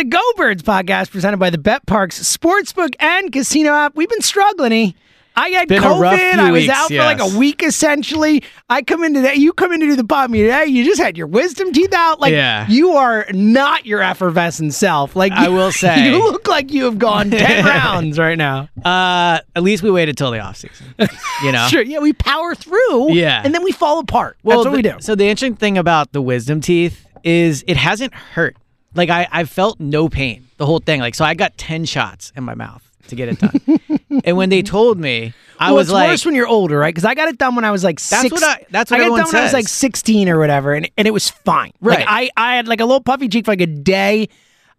The Go Birds podcast presented by the Bet Parx Sportsbook and Casino app. We've been struggling. eh? I had Been COVID. I was weeks, out for like a week essentially. I come in today. You come in to do the pod meeting today. You just had your wisdom teeth out. Like Yeah. you are not your effervescent self. Like I you- will say- you look like you have gone ten rounds right now. Uh, at least we waited till the off season. You know. Sure. Yeah, we power through. Yeah. and then we fall apart. Well, That's what we do. So the interesting thing about the wisdom teeth is it hasn't hurt. Like I, I felt no pain the whole thing. Like so, I got ten shots in my mouth to get it done. and when they told me, I well, was it's like, worse when you're older, right? Because I got it done when I was like That's six. what I- that's what I got it done when I was like 16 or whatever, and, and it was fine. Like Right. I, I had like a little puffy cheek for like a day.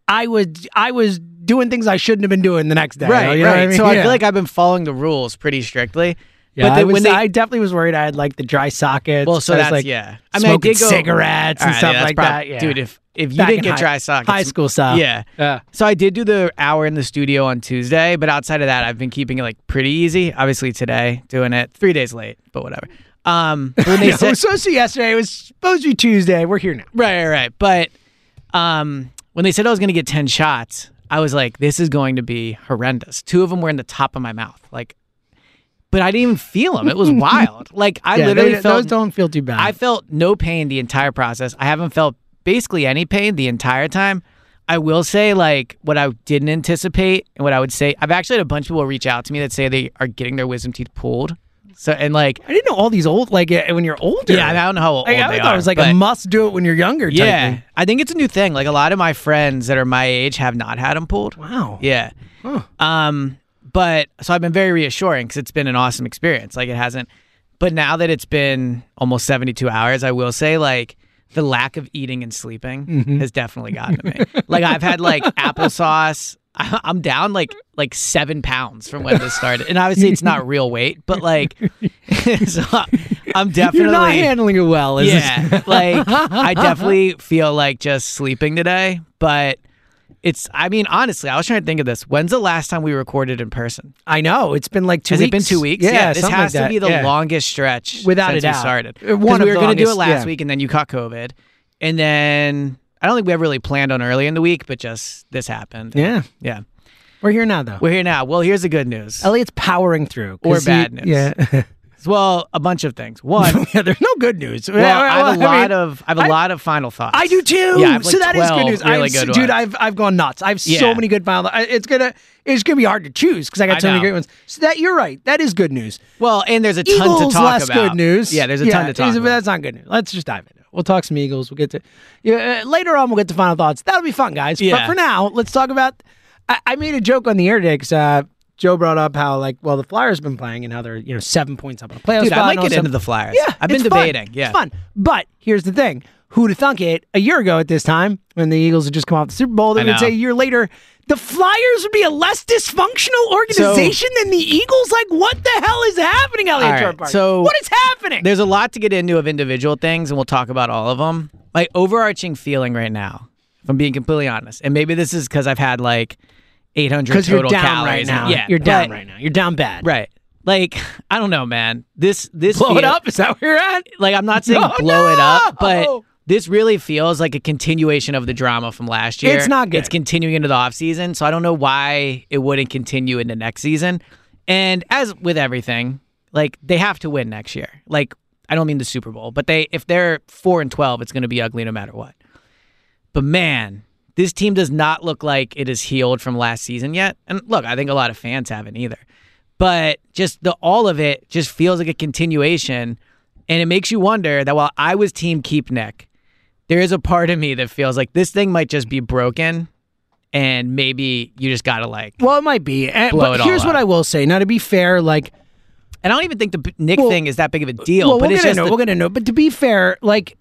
I was I was doing things I shouldn't have been doing the next day. right, you know right. I mean? So I feel like I've been following the rules pretty strictly. Yeah, but I, was, when they, I definitely was worried I had like the dry sockets. well, so I was, that's like, yeah. smoking I go cigarettes and right, stuff yeah, like prob- that. Yeah. dude. If if you Back didn't get high- dry sockets, high school style. yeah, Yeah. So I did do the hour in the studio on Tuesday, but outside of that, I've been keeping it like pretty easy. Obviously today, doing it three days late, but whatever. Um, when they said, was supposed to be yesterday. It was supposed to be Tuesday. We're here now. right, right, right. But um, when they said I was going to get ten shots, I was like, this is going to be horrendous. Two of them were in the top of my mouth, like. But I didn't even feel them. It was wild. Like I yeah, literally they- felt those don't feel too bad. I felt no pain the entire process. I haven't felt basically any pain the entire time. I will say, like, what I didn't anticipate and what I would say, I've actually had a bunch of people reach out to me that say they are getting their wisdom teeth pulled. So, and like, I didn't know all these old like uh, when you're older. yeah, I don't know how old Like, I thought are. it was like a must do it when you're younger. Type yeah, thing. I think it's a new thing. Like, a lot of my friends that are my age have not had them pulled. Wow. Yeah. Um, but so I've been very reassuring because it's been an awesome experience. Like it hasn't, but now that it's been almost 72 hours, I will say like the lack of eating and sleeping Mm-hmm. has definitely gotten to me. like I've had like applesauce. I'm down like like seven pounds from when this started, and obviously it's not real weight, but like, so I'm definitely You're not handling it well. Is yeah, like I definitely feel like just sleeping today, but it's. I mean, honestly, I was trying to think of this. When's the last time we recorded in person? I know it's been like two. Has weeks. it been two weeks? Yeah, this has like to be the Yeah. longest stretch Without since a we started. Uh, one we were gonna do it last yeah. week, and then you caught COVID, and then I don't think we ever really planned on early in the week, but just this happened. Yeah, yeah. we're here now though. We're here now. Well, here's the good news. Eliot's powering through. Or he- bad news. Yeah. Well, a bunch of things. One, yeah, there's no good news. well, I have a Well, I lot mean, of I have a I- lot of final thoughts. I do too. Yeah, I like so that is good news. Really I've, good dude, ones. I've I've gone nuts. I have so many good final. I- It's gonna it's gonna be hard to choose because I got I so many great ones. So that you're right. That is good news. well, and there's a ton Eagles to talk less about. good news. Yeah, there's a ton to talk about. That's not good news. Let's just dive in. We'll talk some Eagles. We'll get to yeah, uh, later on. We'll get to final thoughts. That'll be fun, guys. Yeah. But for now, let's talk about. I, I made a joke on the air today 'cause, uh, Joe brought up how like well the Flyers have been playing and how they're you know seven points up on a playoff Dude, spot I might get into the Flyers. Yeah, I've been it's fun. debating. Yeah, It's fun. But here's the thing. Who'd have thunk it a year ago at this time when the Eagles had just come off the Super Bowl? They would say a year later, the Flyers would be a less dysfunctional organization than the Eagles? Like, what the hell is happening, Eliot right, Park? so- what is happening? There's a lot to get into of individual things, and we'll talk about all of them. My overarching feeling right now, if I'm being completely honest, and maybe this is because I've had like 800 Because total you're down calories. right now. Yeah, you're down but- right now. You're down bad. Right. Like I don't know, man. This this Blow it feel- up? Is that where you're at? Like I'm not saying No, blow it up, but no! this really feels like a continuation of the drama from last year. It's not good. It's continuing into the offseason, so I don't know why it wouldn't continue into next season. And as with everything, like they have to win next year. Like I don't mean the Super Bowl, but they if they're 4 and 12, it's going to be ugly no matter what. But man, this team does not look like it is healed from last season yet. And look, I think a lot of fans haven't either. But just the all of it just feels like a continuation. And it makes you wonder that while I was team keep Nick, there is a part of me that feels like this thing might just be broken and maybe you just gotta like Well, it might be. And, Blow but here's what up. I will say. Now, to be fair, like, and I don't even think the Nick Well- thing is that big of a deal. well, but we'll it's get just into the- get into it. But to be fair, like,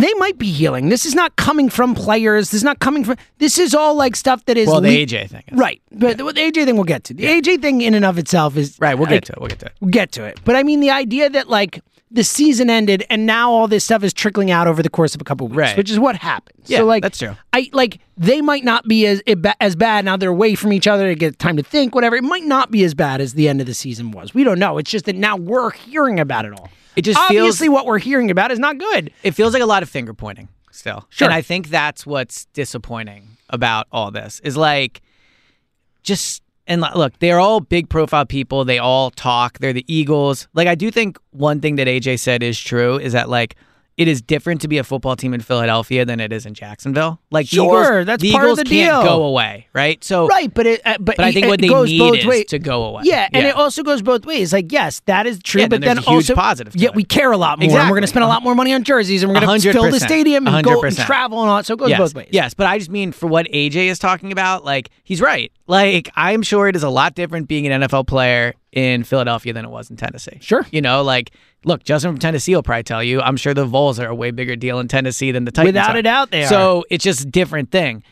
they might be healing. This is not coming from players. This is not coming from. This is all like stuff that is well, the le- AJ thing. is- Right, but the, the AJ thing we'll get to. The AJ thing in and of itself is Right, we'll like, get to it. We'll get to it. We'll get to it. But I mean, the idea that like the season ended and now all this stuff is trickling out over the course of a couple of weeks, Right. which is what happens. Yeah, so like that's true. I like they might not be as as bad now. They're away from each other to get time to think. Whatever. It might not be as bad as the end of the season was. We don't know. It's just that now we're hearing about it all. It just feels- obviously what we're hearing about is not good. it feels like a lot of finger pointing still. Sure. And I think that's what's disappointing about all this is like just and look, they're all big profile people. They all talk. They're the Eagles. Like I do think one thing that AJ said is true is that like it is different to be a football team in Philadelphia than it is in Jacksonville. Like Sure, Eagles, that's the part of the can't deal. go away, right? So Right, but it uh, but, but I think it what they goes need both is ways. to go away. Yeah, and Yeah. it also goes both ways. Like, yes, that is true, Yeah, but then then also, positive yeah, it. we care a lot more. and We're going to spend a lot more money on jerseys, and we're going to 100%. fill the stadium and go and 100%. travel and all. that. So it goes yes, both ways. Yes, but I just mean for what AJ is talking about, like he's right. Like I'm sure it is a lot different being an NFL player in Philadelphia than it was in Tennessee. Sure. You know, like look, Justin from Tennessee will probably tell you, I'm sure the Vols are a way bigger deal in Tennessee than the Titans. Without are. a doubt they are. So it's just a different thing.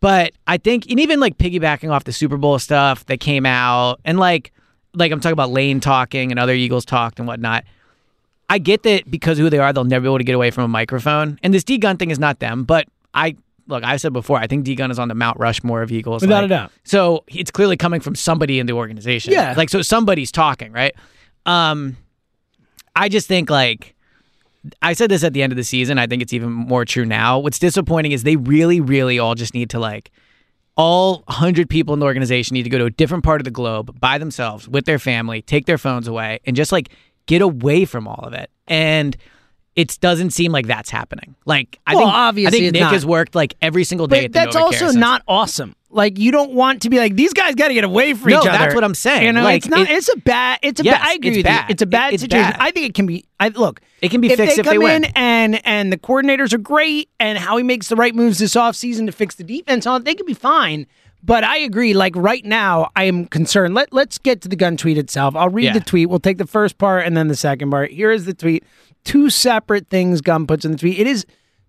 But I think and even like piggybacking off the Super Bowl stuff that came out and like like I'm talking about Lane talking and other Eagles talked and whatnot. I get that because of who they are, they'll never be able to get away from a microphone. And this D Gun thing is not them, but I look, I said before, I think D Gun is on the Mount Rushmore of Eagles. Without like- a doubt. So it's clearly coming from somebody in the organization. Yeah. Like so somebody's talking, right? Um I just think like I said this at the end of the season. I think it's even more true now. What's disappointing is they really, really all just need to like all 100 people in the organization need to go to a different part of the globe by themselves with their family, take their phones away, and just like get away from all of it. And it doesn't seem like that's happening. Like I Well, think obviously I think Nick not. has worked like every single day. But at the that's Novacare also not awesome. Like you don't want to be like these guys got to get away from No, each other. that's what I'm saying. You know, Like, it's not. it- it's a bad. It's a Yes, bad. I agree it's with bad. It's a bad it's situation. bad. I think it can be. I look. It can be if fixed they if they win. in and and the coordinators are great and how he makes the right moves this offseason to fix the defense on they can be fine. But I agree. Like right now, I am concerned. Let Let's get to the Gunn tweet itself. I'll read Yeah. the tweet. We'll take the first part and then the second part. Here is the tweet. Two separate things Gunn puts in the tweet. It is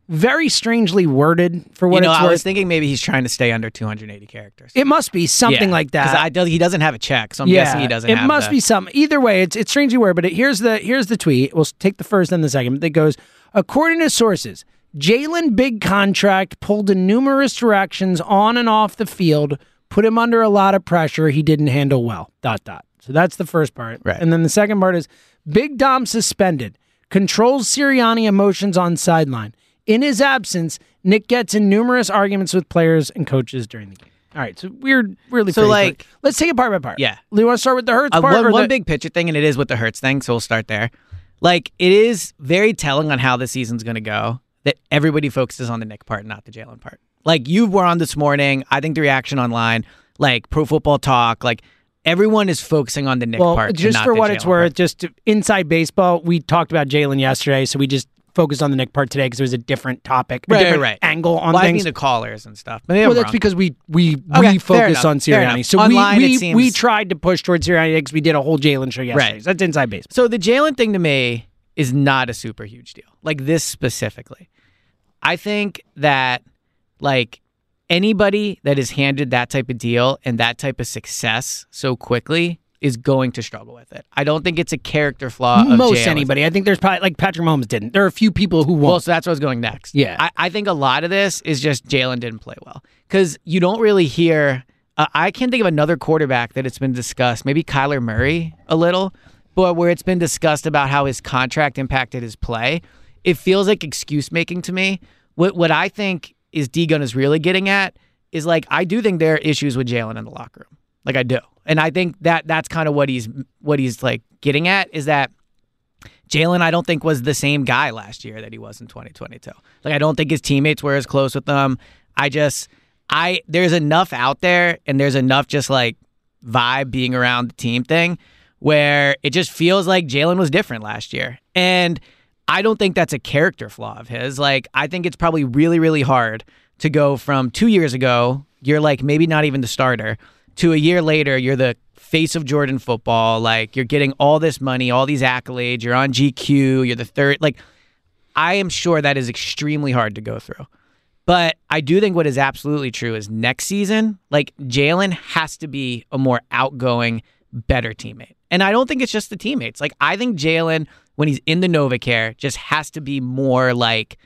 very strangely worded for what you know, it's I worth. was thinking maybe he's trying to stay under 280 characters. It must be something Yeah, like that. do, he doesn't have a check, so I'm guessing he doesn't. It must the- be some. Either way, it's it's strangely worded. But it, here's the here's the tweet. We'll take the first and the second. That goes according to sources. Jalen big contract pulled in numerous directions on and off the field, put him under a lot of pressure. He didn't handle well. Dot dot. So that's the first part. Right. And then the second part is Big Dom suspended, controls Sirianni emotions on sideline. In his absence, Nick gets in numerous arguments with players and coaches during the game. All right, so weird, really. So, like- let's take it part by part. Yeah. You want to start with the Hurts Uh, part? one, one the- big picture thing, and it is with the Hurts thing, so we'll start there. Like, it is very telling on how the season's going to go that everybody focuses on the Nick part, not the Jalen part. Like, you were on this morning. I think the reaction online, like Pro Football Talk, like everyone is focusing on the Nick well, part. just not for what it's worth, part. just to- inside baseball, we talked about Jalen yesterday, so we just focused on the Nick part today because it was a different topic, a Right, different right. angle on well, I mean things. the callers and stuff. Maybe I'm that's because we we Okay, we focus on Sirianni. So Online, we we, seems- we tried to push towards Sirianni because we did a whole Jalen show yesterday. Right. So that's inside baseball. So the Jalen thing to me is not a super huge deal. Like this specifically. I think that like anybody that is handed that type of deal and that type of success so quickly is going to struggle with it. I don't think it's a character flaw. Of Most anybody, I think there's probably like Patrick Mahomes didn't. There are a few people who won't. Well, so that's what I was going next. Yeah. I, I think a lot of this is just Jalen didn't play well because you don't really hear. Uh, I can't think of another quarterback that it's been discussed. Maybe Kyler Murray a little, but where it's been discussed about how his contract impacted his play. It feels like excuse making to me. What what I think is D Gun is really getting at is like I do think there are issues with Jalen in the locker room. Like I do, and I think that that's kind of what he's what he's like getting at is that Jalen, I don't think was the same guy last year that he was in 2022. Like I don't think his teammates were as close with them. I just I there's enough out there and there's enough just like vibe being around the team thing where it just feels like Jalen was different last year. And I don't think that's a character flaw of his. Like I think it's probably really, really hard to go from two years ago, you're like maybe not even the starter, to a year later, you're the face of Jordan football. Like you're getting all this money, all these accolades, you're on GQ, you're the third. Like I am sure that is extremely hard to go through. But I do think what is absolutely true is next season, like Jalen has to be a more outgoing, better teammate. And I don't think it's just the teammates. Like I think Jalen, when he's in the NovaCare, just has to be more like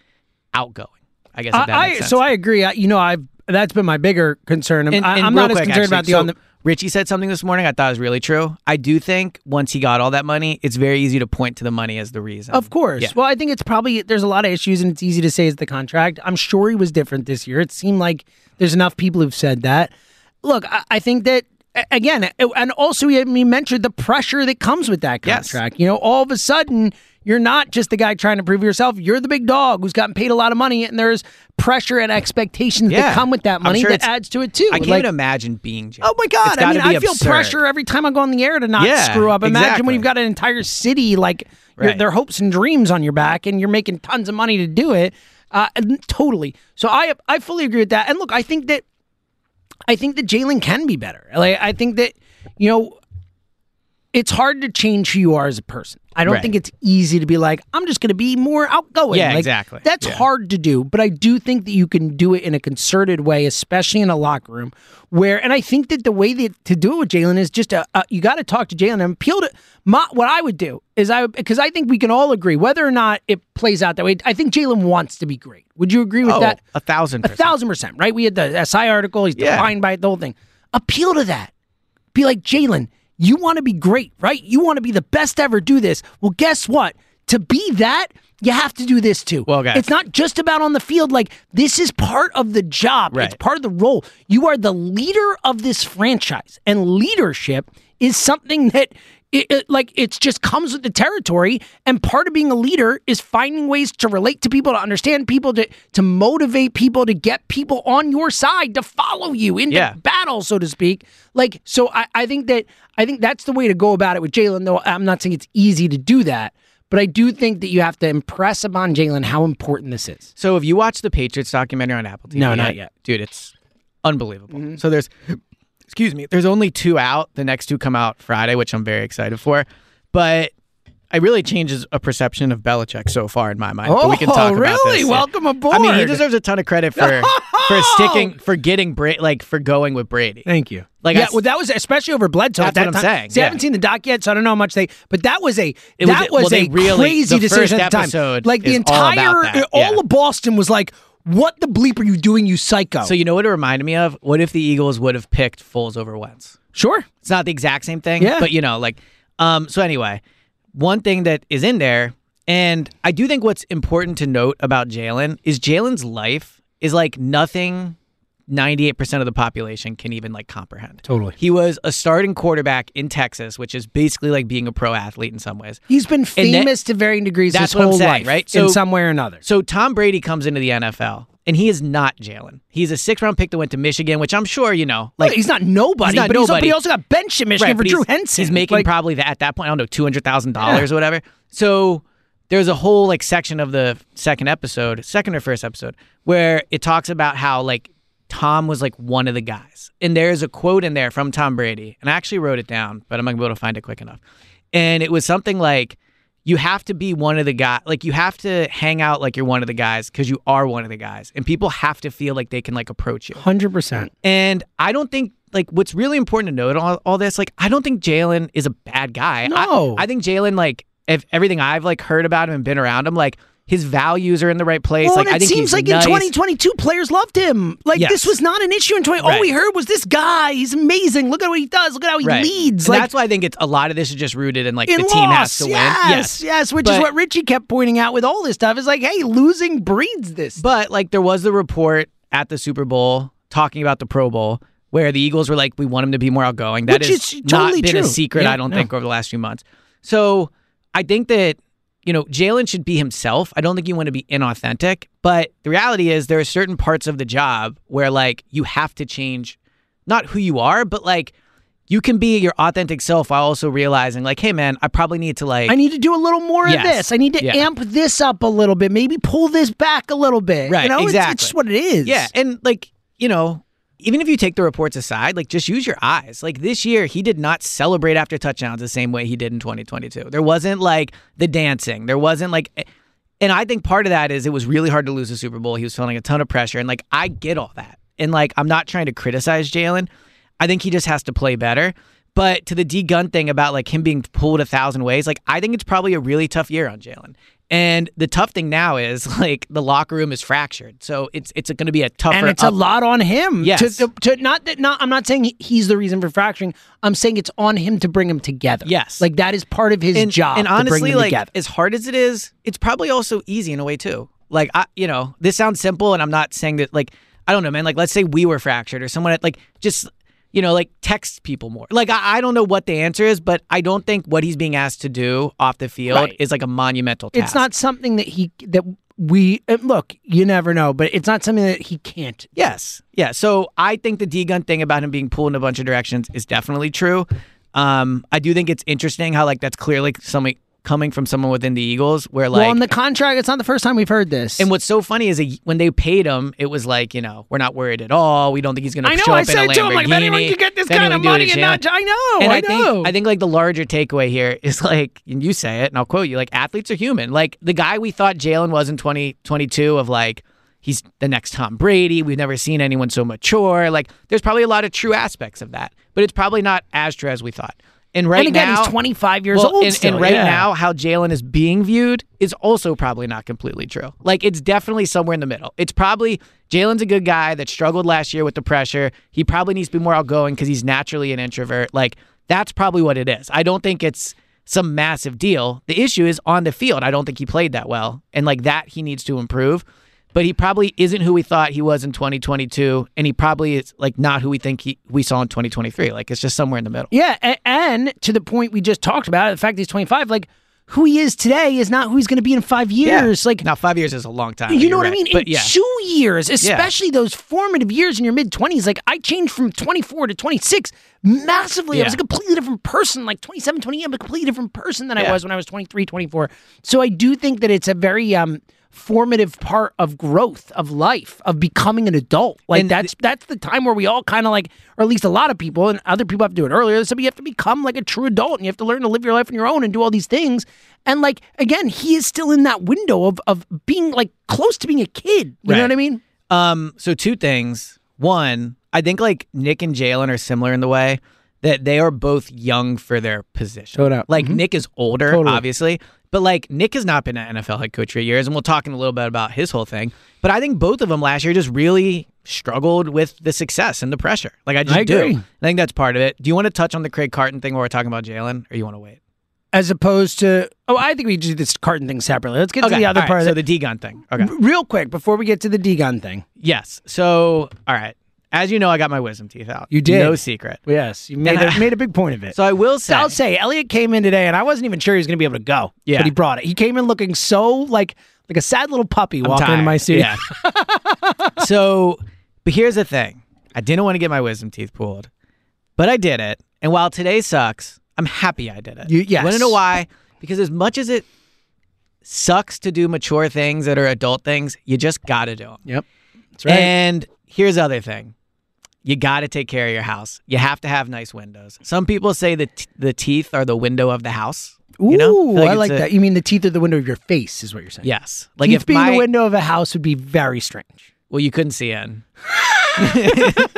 outgoing. I guess I, I- so I agree. I, you know, I've that's been my bigger concern. I'm, And- and I'm not as quick, concerned actually, about the so on the. Richie said something this morning I thought was really true. I do think once he got all that money, it's very easy to point to the money as the reason. Of course. Yeah. Well, I think it's probably there's a lot of issues, and it's easy to say it's the contract. I'm sure he was different this year. It seemed like there's enough people who've said that. Look, I, I think that again, and also he he mentioned the pressure that comes with that Yes. contract. You know, all of a sudden you're not just the guy trying to prove yourself. You're the big dog who's gotten paid a lot of money, and there's pressure and expectations Yeah. that come with that money sure that adds to it too. I can't Like- even imagine being Jalen. Oh my god! I mean, I feel absurd. pressure every time I go on the air to not Yeah, screw up. Imagine exactly. when you've got an entire city like Right. their hopes and dreams on your back, and you're making tons of money to do it. Uh, totally. So I I fully agree with that. And look, I think that I think that Jalen can be better. Like I think that you know it's hard to change who you are as a person. I don't Right. think it's easy to be like, I'm just going to be more outgoing. Yeah, Like, exactly. That's Yeah. hard to do, but I do think that you can do it in a concerted way, especially in a locker room where, and I think that the way that to do it with Jalen is just a, a you got to talk to Jalen and appeal to my, what I would do is I, because I think we can all agree whether or not it plays out that way. I think Jalen wants to be great. Would you agree with Oh, that? a thousand A percent. thousand percent, right? We had the SI article. He's Yeah. defined by it, the whole thing. Appeal to that. Be like, Jalen, you want to be great, right? You want to be the best ever, do this. Well, guess what? To be that, you have to do this too. Well, guys. It's not just about on the field. Like, this is part of the job, Right. it's part of the role. You are the leader of this franchise, and leadership is something that. It, it- like it's just comes with the territory and part of being a leader is finding ways to relate to people to understand people to to motivate people to get people on your side to follow you into Yeah. battle so to speak like so I, I think that i think that's the way to go about it with jalen though i'm not saying it's easy to do that but i do think that you have to impress upon jalen how important this is So if you watch the Patriots documentary on Apple TV, No, not yet. dude. It's unbelievable. Mm-hmm. So there's, excuse me, there's only two out. The next two come out Friday, which I'm very excited for. But it really changes a perception of Belichick so far in my mind. but we can Oh, talk about really? this. Welcome aboard. I mean, he deserves a ton of credit for for sticking, for getting Brady, like for going with Brady. Thank you. Like, Like, I yeah, well, that was especially over Bledsoe. at That's that what I'm time. saying, See, I haven't seen the doc yet, so I don't know how much they. But that was a It was- that well, was they a really- crazy decision at the time. episode Like the all about entire, all yeah. of Boston was like, "What the bleep are you doing, you psycho?" So you know what it reminded me of? What if the Eagles would have picked Foles over Wentz? sure, It's not the exact same thing, Yeah. but you know, like, um. So anyway, one thing that is in there, and I do think what's important to note about Jalen is Jalen's life is like nothing 98% of the population can even like comprehend. Totally. He was a starting quarterback in Texas, which is basically like being a pro athlete in some ways. He's been And that- famous to varying degrees That's his whole saying, life, right? in So- some way or another. So Tom Brady comes into the NFL, and he is not Jalen. He's a six round pick that went to Michigan, which I'm sure you know. Like Like he's not nobody, he's not but, nobody. he also got benched at Michigan Right, for Drew Henson. He's making Like, probably that at that point. I don't know, two hundred thousand dollars or whatever. So there's a whole like section of the second episode, second or first episode, where it talks about how like Tom was like one of the guys, and there's a quote in there from Tom Brady, and I actually wrote it down, but I'm not gonna be able to find it quick enough. And it was something like. You have to be one of the guys. Like you have to hang out like you're one of the guys because you are one of the guys, and people have to feel like they can like approach you. Hundred percent. And I don't think like what's really important to note all, all this, like I don't think Jalen is a bad guy. I- No. I, think Jalen, like if everything I've like heard about him and been around him, like his values are in the right place. Well, like and I it think seems he's like nice. in 2022, players loved him. Like Yes. this was not an issue in 20. All we heard was this guy. He's amazing. Look at what he does. Look at how he Right. leads. Like that's why I think it's a lot of this is just rooted in like in the team has loss. to win. Yes, yes, which is what Richie kept pointing out with all this stuff. Is like, hey, losing breeds this. But like there was the report at the Super Bowl talking about the Pro Bowl where the Eagles were like, we want him to be more outgoing. That Which has is not been true. a secret, Yeah, I don't no. think, over the last few months. So I think that, you know, Jalen should be himself. I don't think you want to be inauthentic. But the reality is there are certain parts of the job where like you have to change not who you are, but like you can be your authentic self while also realizing like, hey man, I probably need to like I need to do a little more Yes. of this. I need to Yeah. amp this up a little bit. Maybe pull this back a little bit. Right, You know, It's- exactly. It's, just what it is. Yeah, and like you know, even if you take the reports aside, like just use your eyes. Like this year, he did not celebrate after touchdowns the same way he did in 2022. There wasn't like the dancing. There wasn't like. And I think part of that is it was really hard to lose the Super Bowl. He was feeling a ton of pressure, and like I get all that. And like I'm not trying to criticize Jalen. I think he just has to play better. But to the D Gun thing about like him being pulled a thousand ways, like I think it's probably a really tough year on Jalen. And the tough thing now is like the locker room is fractured, so it's it's going to be a tougher. and it's a lot on him. Yes. To, to not that not. I'm not saying he's the reason for fracturing. I'm saying it's on him to bring them together. Yes. Like that is part of his and, job. And to bring honestly, like together. as hard as it is, it's probably also easy in a way too. Like I, you know, this sounds simple, and I'm not saying that. Like I don't know, man. Like let's say we were fractured, or someone had, like just you know like text people more. Like I, I don't know what the answer is, but I don't think what he's being asked to do off the field Right. is like a monumental task. it's not something that he that we look. You never know, but it's not something that he can't. Yes. Yeah. So I think the D gun thing about him being pulled in a bunch of directions is definitely true. Um, I do think it's interesting how like that's clearly something coming from someone within the Eagles where like well, in the contract, it's not the first time we've heard this. and what's so funny is that when they paid him, it was like, you know, we're not worried at all. We don't think he's going to I know. show I up in a said Lamborghini. to him, like, if anyone could get this kind of money and not, I know, And I, I, think know. I think like the larger takeaway here is like, and you say it, and I'll quote you, like athletes are human. Like the guy we thought Jalen was in 2022 of like he's the next Tom Brady. We've never seen anyone so mature. Like there's probably a lot of true aspects of that, but it's probably not as true as we thought. And right and again, now, he's 25 years well, old. and, still, and right yeah. now, how Jalen is being viewed is also probably not completely true. Like it's definitely somewhere in the middle. It's probably Jalen's a good guy that struggled last year with the pressure. He probably needs to be more outgoing because he's naturally an introvert. Like that's probably what it is. I don't think it's some massive deal. The issue is on the field. I don't think he played that well, and like that he needs to improve. But he probably isn't who we thought he was in 2022, and he probably is like not who we think he, we saw in 2023. Like it's just somewhere in the middle. Yeah, a- and to the point we just talked about, the fact that he's 25, like who he is today is not who he's going to be in five years. Like, now five years is a long time. you know what I mean? But in yeah, two years, especially those formative years in your mid 20s, like I changed from 24 to 26 massively. I was a completely different person. Like 27, 28, I'm a completely different person than I was when I was 23, 24. So I do think that it's a very um formative part of growth of life of becoming an adult like And that's that's the time where we all kind of like or at least a lot of people and other people have to do it earlier so you have to become like a true adult and you have to learn to live your life on your own and do all these things and like again he is still in that window of of being like close to being a kid you know what i mean Um, so two things. One, I think like Nick and Jalen are similar in the way that they are both young for their position. No doubt. Like Nick is older, Mm-hmm. Totally. obviously, but like Nick has not been an NFL head coach for years, and we'll talk in a little bit about his whole thing. But I think both of them last year just really struggled with the success and the pressure. Like I just I agree. do. I think that's part of it. Do you want to touch on the Craig Carton thing while we're talking about Jalen, or you want to wait? as opposed to oh i think we do this carton thing separately let's get to the other right, part So of the it D gun thing. Okay. real quick before we get to the d-gun thing Yes. So, all right. As you know, I got my wisdom teeth out. You did. No secret. Yes, you made a, made a big point of it. So I will say, I'll say, Eliot came in today, and I wasn't even sure he was going to be able to go. Yeah. but he brought it. He came in looking so like like a sad little puppy I'm walking into tired. my studio. Yeah. so, but here's the thing: I didn't want to get my wisdom teeth pulled, but I did it. And while today sucks, I'm happy I did it. You- yes. Want to know why? Because as much as it sucks to do mature things that are adult things, you just got to do them. Yep, that's right. And here's the other thing. You got to take care of your house. You have to have nice windows. Some people say that t- the teeth are the window of the house. Ooh, you know? feel I like a- that. You mean the teeth are the window of your face, is what you're saying? Yes. Like teeth if being my, the window of a house would be very strange. Well, you couldn't see in.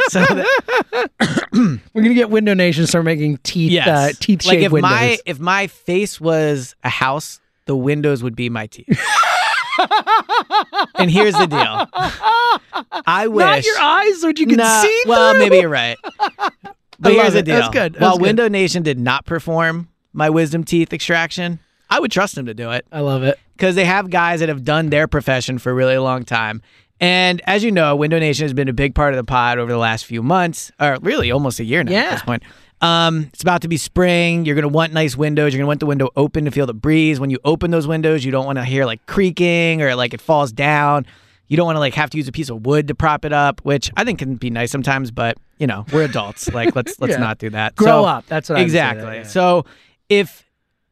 so that, We're gonna get Window Nation start making teeth yes. uh, teeth like if windows. my if my face was a house, the windows would be my teeth. and here's the deal. I wish Not your eyes, so you can Nah, see Well, maybe you're right. But here's the deal. That's good. That's While good. Window Nation did not perform my wisdom teeth extraction, I would trust them to do it I love it. because they have guys that have done their profession for a really long time. And as you know, Window Nation has been a big part of the pod over the last few months, or really almost a year now at Yeah. this point. Um, it's about to be spring. You're going to want nice windows. You're going to want the window open to feel the breeze. When you open those windows, you don't want to hear like creaking or like it falls down. You don't want to like have to use a piece of wood to prop it up, which I think can be nice sometimes, but you know, we're adults. like let's let's Yeah. not do that. Grow So- up. That's what I exactly. that, yeah. So if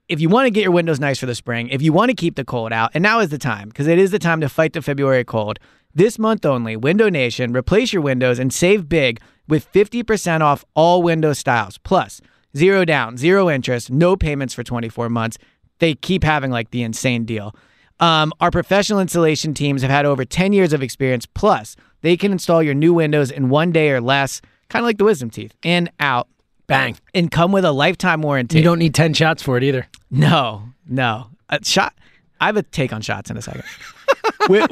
if you want to get your windows nice for the spring, if you want to keep the cold out, and now is the time because it is the time to fight the February cold. This month only, Window Nation, replace your windows and save big with 50% off all window styles. Plus, zero down, zero interest, no payments for 24 months. They keep having like the insane deal. Um, our professional installation teams have had over 10 years of experience. Plus, they can install your new windows in one day or less, kind of like the wisdom teeth, in, out, Bang. and come with a lifetime warranty. You don't need ten shots for it either. No, no. A shot. I have a take on shots in a second. with,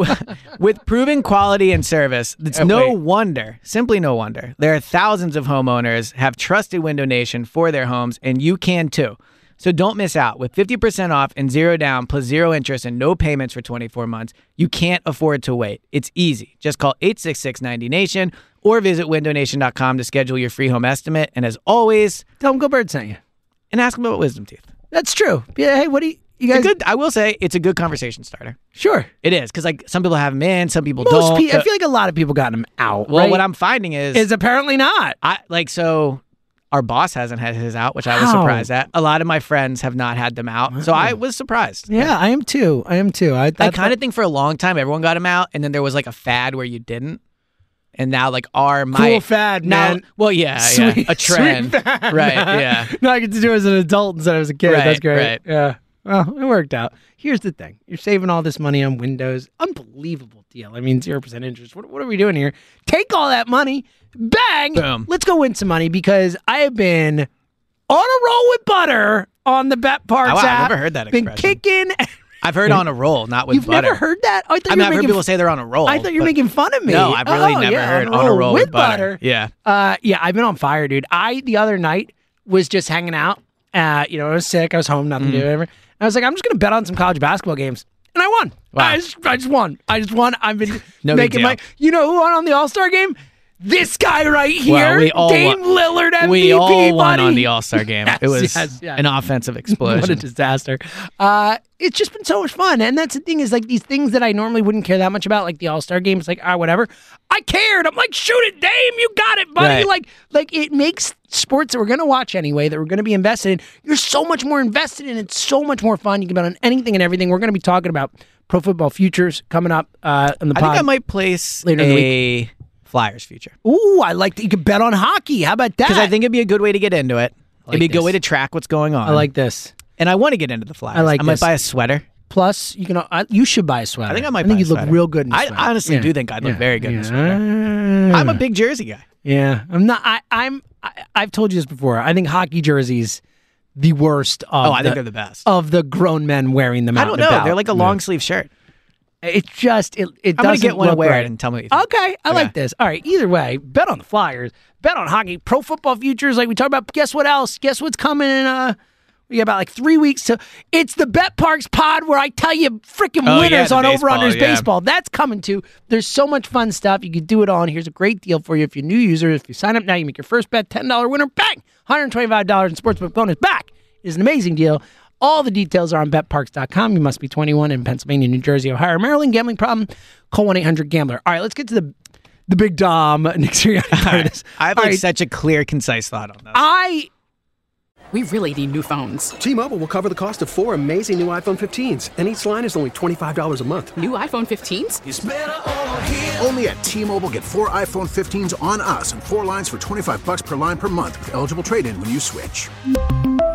with proven quality and service, it's Uh, no wait. wonder, simply no wonder, there are thousands of homeowners have trusted Window Nation for their homes, and you can too. So don't miss out. With 50% off and zero down plus zero interest and no payments for 24 months, you can't afford to wait. It's easy. Just call 866-90-NATION or visit windownation.com to schedule your free home estimate. And as always, Tell them Go Bird sent you. and ask them about wisdom teeth. That's true. Yeah. Hey, what do you, you guys? A good. I will say it's a good conversation starter. Sure. It is because like some people have them in, some people Most don't. people. I feel like a lot of people got them out. well, right? what I'm finding is, is apparently not. I like so. Our boss hasn't had his out, which I was Wow. surprised at. A lot of my friends have not had them out, so I was surprised. Yeah, I am too. I am too. I, I kind of think for a long time everyone got them out, and then there was like a fad where you didn't, and now like our my Cool fad, now, man. Well, yeah, yeah, a trend, sweet fad. right? Yeah, now I get to do it as an adult instead of as a kid. Right, That's great. right. Yeah. Well, it worked out. Here's the thing: you're saving all this money on Windows. Unbelievable deal. I mean, zero percent interest. What, what are we doing here? Take all that money, bang, Boom. Let's go win some money because I have been on a roll with butter on the Bet Parx Oh, wow, I've never heard that Been kicking. I've heard on a roll, not with You've butter. never heard that? I, I mean, I've heard people say they're on a roll. I thought you were making fun of me. No, I've really Oh, never yeah, heard on, on a roll with butter. Yeah. Uh, yeah, I've been on fire, dude. I the other night was just hanging out. Uh, you know, I was sick. I was home, nothing to do. Whatever. I was like, I'm just gonna bet on some college basketball games, and I won. Wow. I just, I just won. I just won. I've been No making my. You know who won on the All Star game? This guy right here, Well, we all Dame won- Lillard MVP. we all won on the All Star game. Yes, it was yes, yes. an offensive explosion. What a disaster. Uh, it's just been so much fun. And that's the thing is like these things that I normally wouldn't care that much about, like the All Star game. It's like, ah, whatever. I cared. I'm like, shoot it, Dame. You got it, buddy. Right. Like, like it makes sports that we're going to watch anyway, that we're going to be invested in, you're so much more invested in. It's so much more fun. You can bet on anything and everything. We're going to be talking about pro football futures coming up uh, in the I pod. think I might place Later in the a Flyers future Ooh, I like that. You can bet on hockey. How about that? because I think it'd be a good way to get into it. like it'd be a good way to track what's going on. I like this. and I want to get into the Flyers. I like I might this. buy a sweater. Plus, you can. Uh, you should buy a sweater. I think I might. I think you'd look real good in a I sweater. I honestly Yeah. do think I'd look Yeah. very good in a sweater. I'm a big jersey guy. Yeah, I'm not. I, I'm. I, I've told you this before. I think hockey jerseys, the worst. Of Oh, I the, think they're the best. of the grown men wearing them. I don't know. They're like a long sleeve shirt. It's just it. It I'm doesn't get one look right. and tell me what you think. Okay, I like this. All right. Either way, bet on the Flyers. Bet on hockey. Pro football futures, like we talked about. Guess what else? Guess what's coming in? Uh, We got about like three weeks to. It's the Bet Parx pod where I tell you freaking Oh, winners the on over baseball, unders yeah. baseball. That's coming too. There's so much fun stuff. You can do it all. And here's a great deal for you if you're a new user. If you sign up now, you make your first bet $10 winner. Bang! $125 in sportsbook bonus back. It is an amazing deal. All the details are on betparx.com. You must be 21 in Pennsylvania, New Jersey, Ohio, Maryland. Gambling problem? Call 1 800 Gambler. All right, let's get to the the big Dom Nick Sirianni part of this. I have All like right, such a clear, concise thought on this. I We really need new phones. T-Mobile will cover the cost of four amazing new iPhone 15s, and each line is only $25 a month. New iPhone 15s? Only at T-Mobile get four iPhone 15s on us and four lines for 25 bucks per line per month with eligible trade-in when you switch.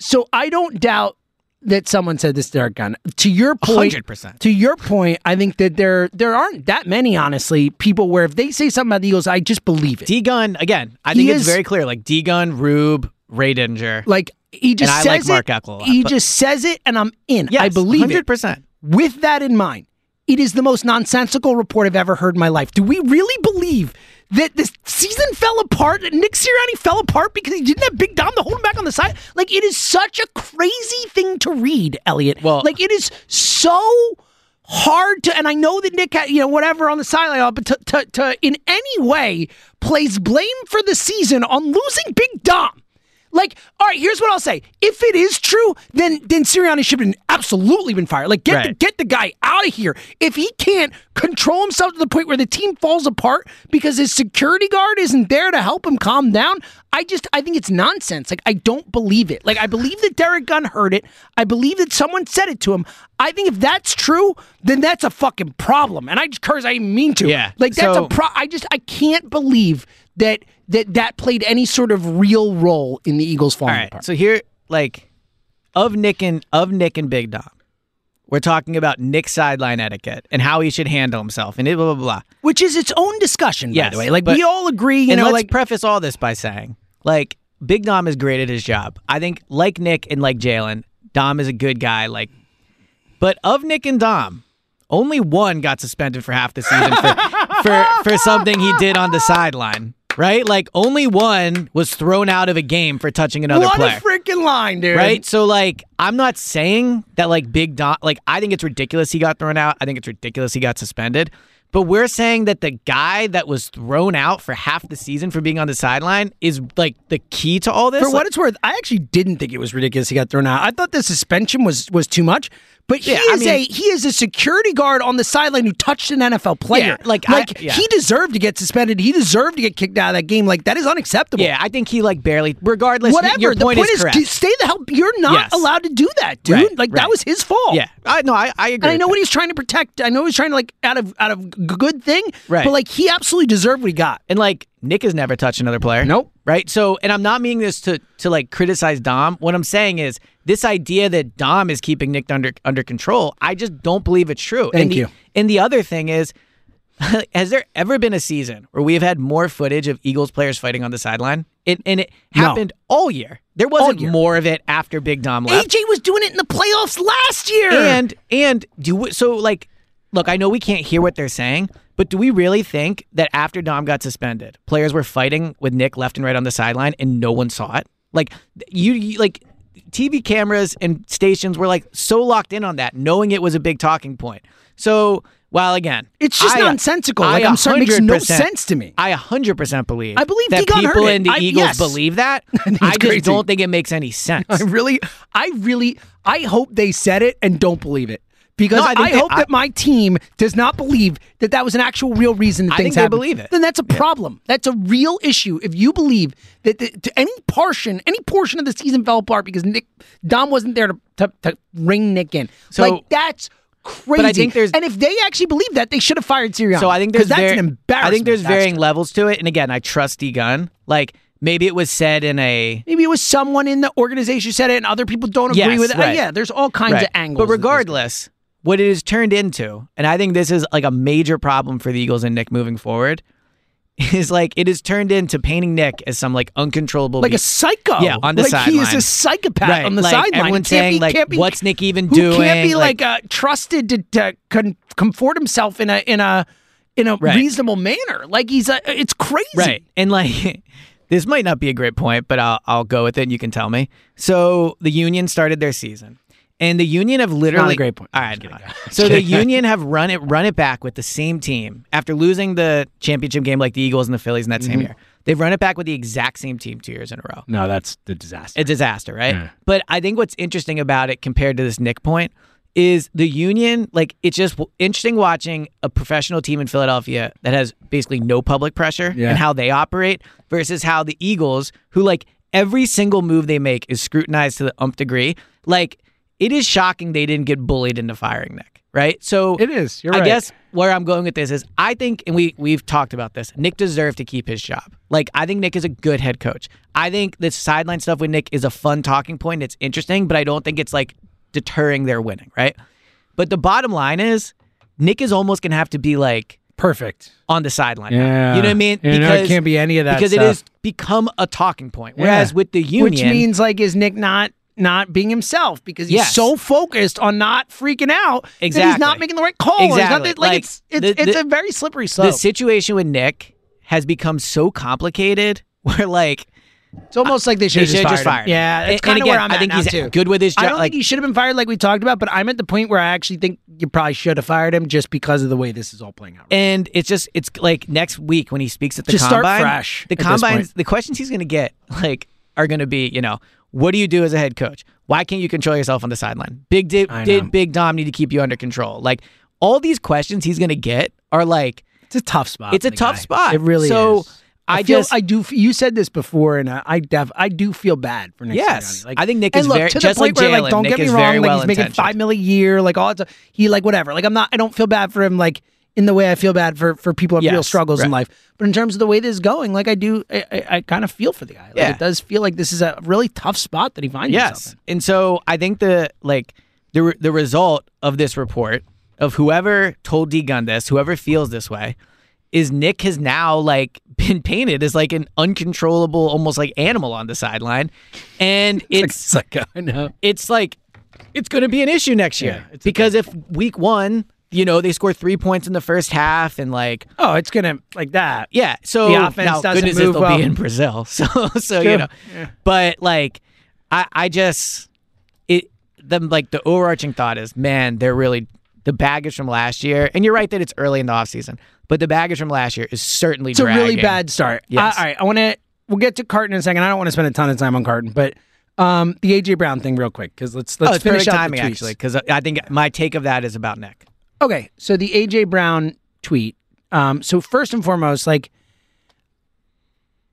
So I don't doubt that someone said this to Derek Gunn. To your point, 100%. To your point, I think that there there aren't that many, honestly, people where if they say something about the Eagles, I just believe it. D Gun again. I He think it's very clear. Like D Gun, Roob, Ray Didinger. Like he just And I like says Mark it. Eckel a lot, he but- just says it, and I'm in. I believe it. 100%. With that in mind, it is the most nonsensical report I've ever heard in my life. Do we really believe that this season fell apart? Nick Sirianni fell apart because he didn't have Big Dom to hold him back on the side? Like it is such a crazy thing to read, Eliot. Well- like it is so hard to, and I know that Nick, had, you know, whatever on the sideline, but to, to, to in any way place blame for the season on losing Big Dom. Like, all right, here's what I'll say. If it is true, then then Sirianni should have been absolutely been fired. Like, get the, get the guy out of here. If he can't control himself to the point where the team falls apart because his security guard isn't there to help him calm down, I just I think it's nonsense. Like, I don't believe it. Like, I believe that Derek Gunn heard it. I believe that someone said it to him. I think if that's true, then that's a fucking problem. And I just curse. I didn't mean to. Yeah. Like that's So- a pro. I just I can't believe that that that played any sort of real role in the Eagles falling All right. apart. So here, like, of Nick and of Nick and Big Dom, we're talking about Nick's sideline etiquette and how he should handle himself and it, blah blah blah. Which is its own discussion, by the way. Like we all agree, you and know, let's like preface all this by saying, like, Big Dom is great at his job. I think, like Nick and like Jalen, Dom is a good guy. Like, but of Nick and Dom, only one got suspended for half the season for for, for something he did on the sideline. Right? Like, only one was thrown out of a game for touching another what player. a freaking line, dude. Right? So like I'm not saying that like Big Dom like I think it's ridiculous he got thrown out. I think it's ridiculous he got suspended. But we're saying that the guy that was thrown out for half the season for being on the sideline is like the key to all this. For Like- what it's worth, I actually didn't think it was ridiculous he got thrown out. I thought the suspension was was too much. But he Yeah, I is mean- a he is a security guard on the sideline who touched an NFL player. Yeah, like, I- like yeah. he deserved to get suspended. He deserved to get kicked out of that game. Like that is unacceptable. yeah, I think he like barely. Regardless, Whatever. Your the point, point is, correct. to stay the hell. You're not Yes. allowed to do that, dude. Right, like right. that was his fault. yeah, I no, I, I agree. And I know that. what he's trying to protect. I know he's trying to like out of out of good thing. Right. But like he absolutely deserved what he got. And like Nick has never touched another player. Nope. Right. So, and I'm not meaning this to to like criticize Dom. What I'm saying is this idea that Dom is keeping Nick under under control. I just don't believe it's true. Thank and the, you. And the other thing is, has there ever been a season where we have had more footage of Eagles players fighting on the sideline? It and it No. happened all year. There wasn't year. more of it after Big Dom left. AJ was doing it in the playoffs last year. And and do so like look, I know we can't hear what they're saying, but do we really think that after Dom got suspended, players were fighting with Nick left and right on the sideline and no one saw it? Like you, you like TV cameras and stations were like so locked in on that, knowing it was a big talking point. So while again, It's just I- nonsensical. I Like, I'm sorry, it makes no sense to me. I 100% believe. I believe that Degon people in the I- Eagles yes. believe that. I just crazy. don't think it makes any sense. I really, I really, I hope they said it and don't believe it. Because No, I I, they- hope I- that my team does not believe that that was an actual real reason that I things happened. believe it. Then that's a problem. That's a real issue. If you believe that the, any portion, any portion of the season fell apart because Nick Dom wasn't there to, to, to ring Nick in, So- like that's crazy. I think there's- and if they actually believe that, they should have fired Sirianni. So I think there's that's an embarrassment. I think there's varying true. levels to it. And again, I trust D Gunn. Like maybe it was said in a Maybe it was someone in the organization said it, and other people don't agree Yes, with it. Uh, yeah, there's all kinds Right. of angles. But regardless, what it has turned into, and I think this is like a major problem for the Eagles and Nick moving forward, is like it has turned into painting Nick as some like uncontrollable like a psycho. Yeah, on the like sideline. he is a psychopath Right, on the like, sideline. everyone's saying, be- like, be- what's Nick even doing? who Can't be like, Like- uh, trusted to, to con- comfort himself in a in a in a Right. reasonable manner. Like he's a, it's crazy. Right. And like this might not be a great point, but I'll I'll go with it and you can tell me. So the Union started their season. And the Union have literally great point. All right. no. So the Union have run it run it back with the same team after losing the championship game like the Eagles and the Phillies in that Mm-hmm. same year. They've run it back with the exact same team two years in a row. No, that's the disaster. A disaster, right? Yeah. But I think what's interesting about it compared to this Nick point is the Union, like, it's just interesting watching a professional team in Philadelphia that has basically no public pressure Yeah. and how they operate versus how the Eagles, who, like, every single move they make is scrutinized to the umph degree. Like, it is shocking they didn't get bullied into firing Nick, right? So It is. You're right. I right. guess where I'm going with this is I think, and we we've talked about this. Nick deserved to keep his job. Like I think Nick is a good head coach. I think this sideline stuff with Nick is a fun talking point. It's interesting, but I don't think it's like deterring their winning, right? But the bottom line is Nick is almost gonna have to be like perfect on the sideline. Yeah. you know what I mean? You know, it can't be any of that because it has become a talking point. Whereas Yeah. with the union, which means like is Nick not not being himself because he's Yes. so focused on not freaking out that he's not making the right call. Exactly. like, Like, it's it's, the- it's the- a very slippery slope. the situation with Nick has become so complicated. Where like it's almost like they should have just, just fired. him. Yeah, that's And- kind of where I'm I at think now he's too. good with his job. I don't like- think he should have been fired like we talked about, but I'm at the point where I actually think you probably should have fired him just because of the way this is all playing out. And it's just it's like next week when he speaks at the Just start combine. The combines, the questions he's going to get like are going to be, you know, what do you do as a head coach? Why can't you control yourself on the sideline? Big did, did Big Dom need to keep you under control? Like all these questions he's going to get are like It's a tough spot. It's a tough guy. spot. It really is. So, is. I feel, just- I do. You said this before, and I, I def, I do feel bad for Nick. Yes. Sirianni. Like, I think Nick is look, very- to the just like point where, like, don't Nick get me wrong, like he's making five mil a year, like all that. He like whatever. Like I'm not. I don't feel bad for him. Like in the way I feel bad for for people who have real Yes, struggles in life. But in terms of the way this is going, like I do, I, I, I kind of feel for the guy. Like, Yeah. it does feel like this is a really tough spot that he finds himself Yes. in. And so I think the like the re- the result of this report of whoever told D Gunn this, whoever feels this way, is Nick has now like been painted as like an uncontrollable, almost like animal on the sideline, and it's like psycho. I know. it's like it's going to be an issue next year Yeah, it's because if week one, you know, they score three points in the first half and like Oh, it's gonna like that. yeah, so The offense now, doesn't goodness move they'll well. be in Brazil, so so True. you know, but like I I just it the like the overarching thought is man they're really the baggage from last year, and you're right that it's early in the offseason, but the baggage from last year is certainly It's a really bad start. Yes. Uh, all right, I want to. We'll get to Carton in a second. I don't want to spend a ton of time on Carton, but um, the AJ Brown thing, real quick, because let's let's oh, finish out timing the tweets. actually, because I think my take of that is about Nick. Okay, so the AJ Brown tweet. Um, so first and foremost, like,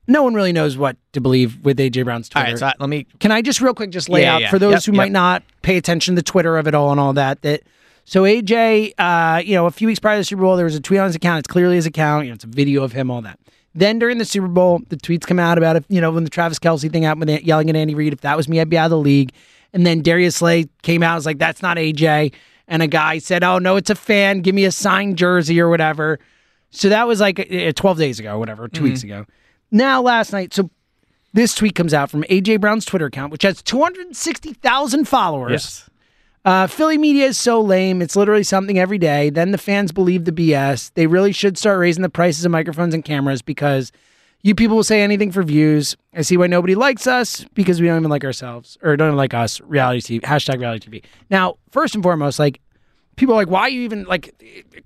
no one really knows what to believe with AJ Brown's Twitter. right, so I- let me. Can I just real quick just lay Yeah, out yeah, for those yep, who yep. might not pay attention to the Twitter of it all and all that that so AJ, uh, you know, a few weeks prior to the Super Bowl, there was a tweet on his account. It's clearly his account. You know, it's a video of him, all that. Then during the Super Bowl, the tweets come out about if you know when the Travis Kelce thing happened, with yelling at Andy Reid. If that was me, I'd be out of the league. And then Darius Slay came out, and was like, "That's not AJ." And a guy said, "Oh no, it's a fan. Give me a signed jersey or whatever." So that was like uh, 12 days ago, or whatever, 2 weeks ago. Now last night, so this tweet comes out from AJ Brown's Twitter account, which has 260,000 followers. Yes. Uh, Philly media is so lame. It's literally something every day. Then the fans believe the BS. They really should start raising the prices of microphones and cameras because you people will say anything for views. I see why nobody likes us because we don't even like ourselves or don't even like us. Reality TV, hashtag reality TV. Now, first and foremost, like people are like, why are you even like?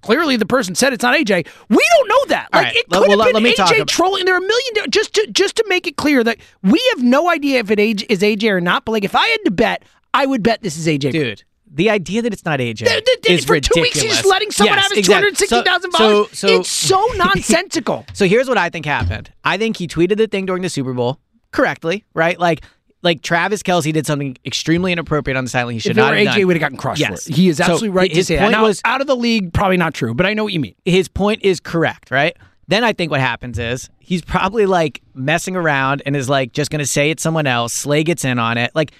Clearly, the person said it's not AJ. We don't know that. All Like right, it could well, have let- been AJ trolling. There are a million just to just to make it clear that we have no idea if it is AJ or not. But like, if I had to bet, I would bet this is AJ. Dude, the idea that it's not AJ Th- th- th- is for ridiculous. two weeks, he's just letting someone Yes, have his exactly. 260,000 So-. So, so, it's so nonsensical. So here's what I think happened. I think he tweeted the thing during the Super Bowl correctly, right? Like, like Travis Kelce did something extremely inappropriate on the sideline. He should if not have AJ, done. would have gotten crushed Yes. for it. He is So absolutely right his to say point that. Now, was- out of the league, probably not true, but I know what you mean. his point is correct, right? Then I think what happens is he's probably like messing around and is like just going to say it's someone else. Slay gets in on it. Like,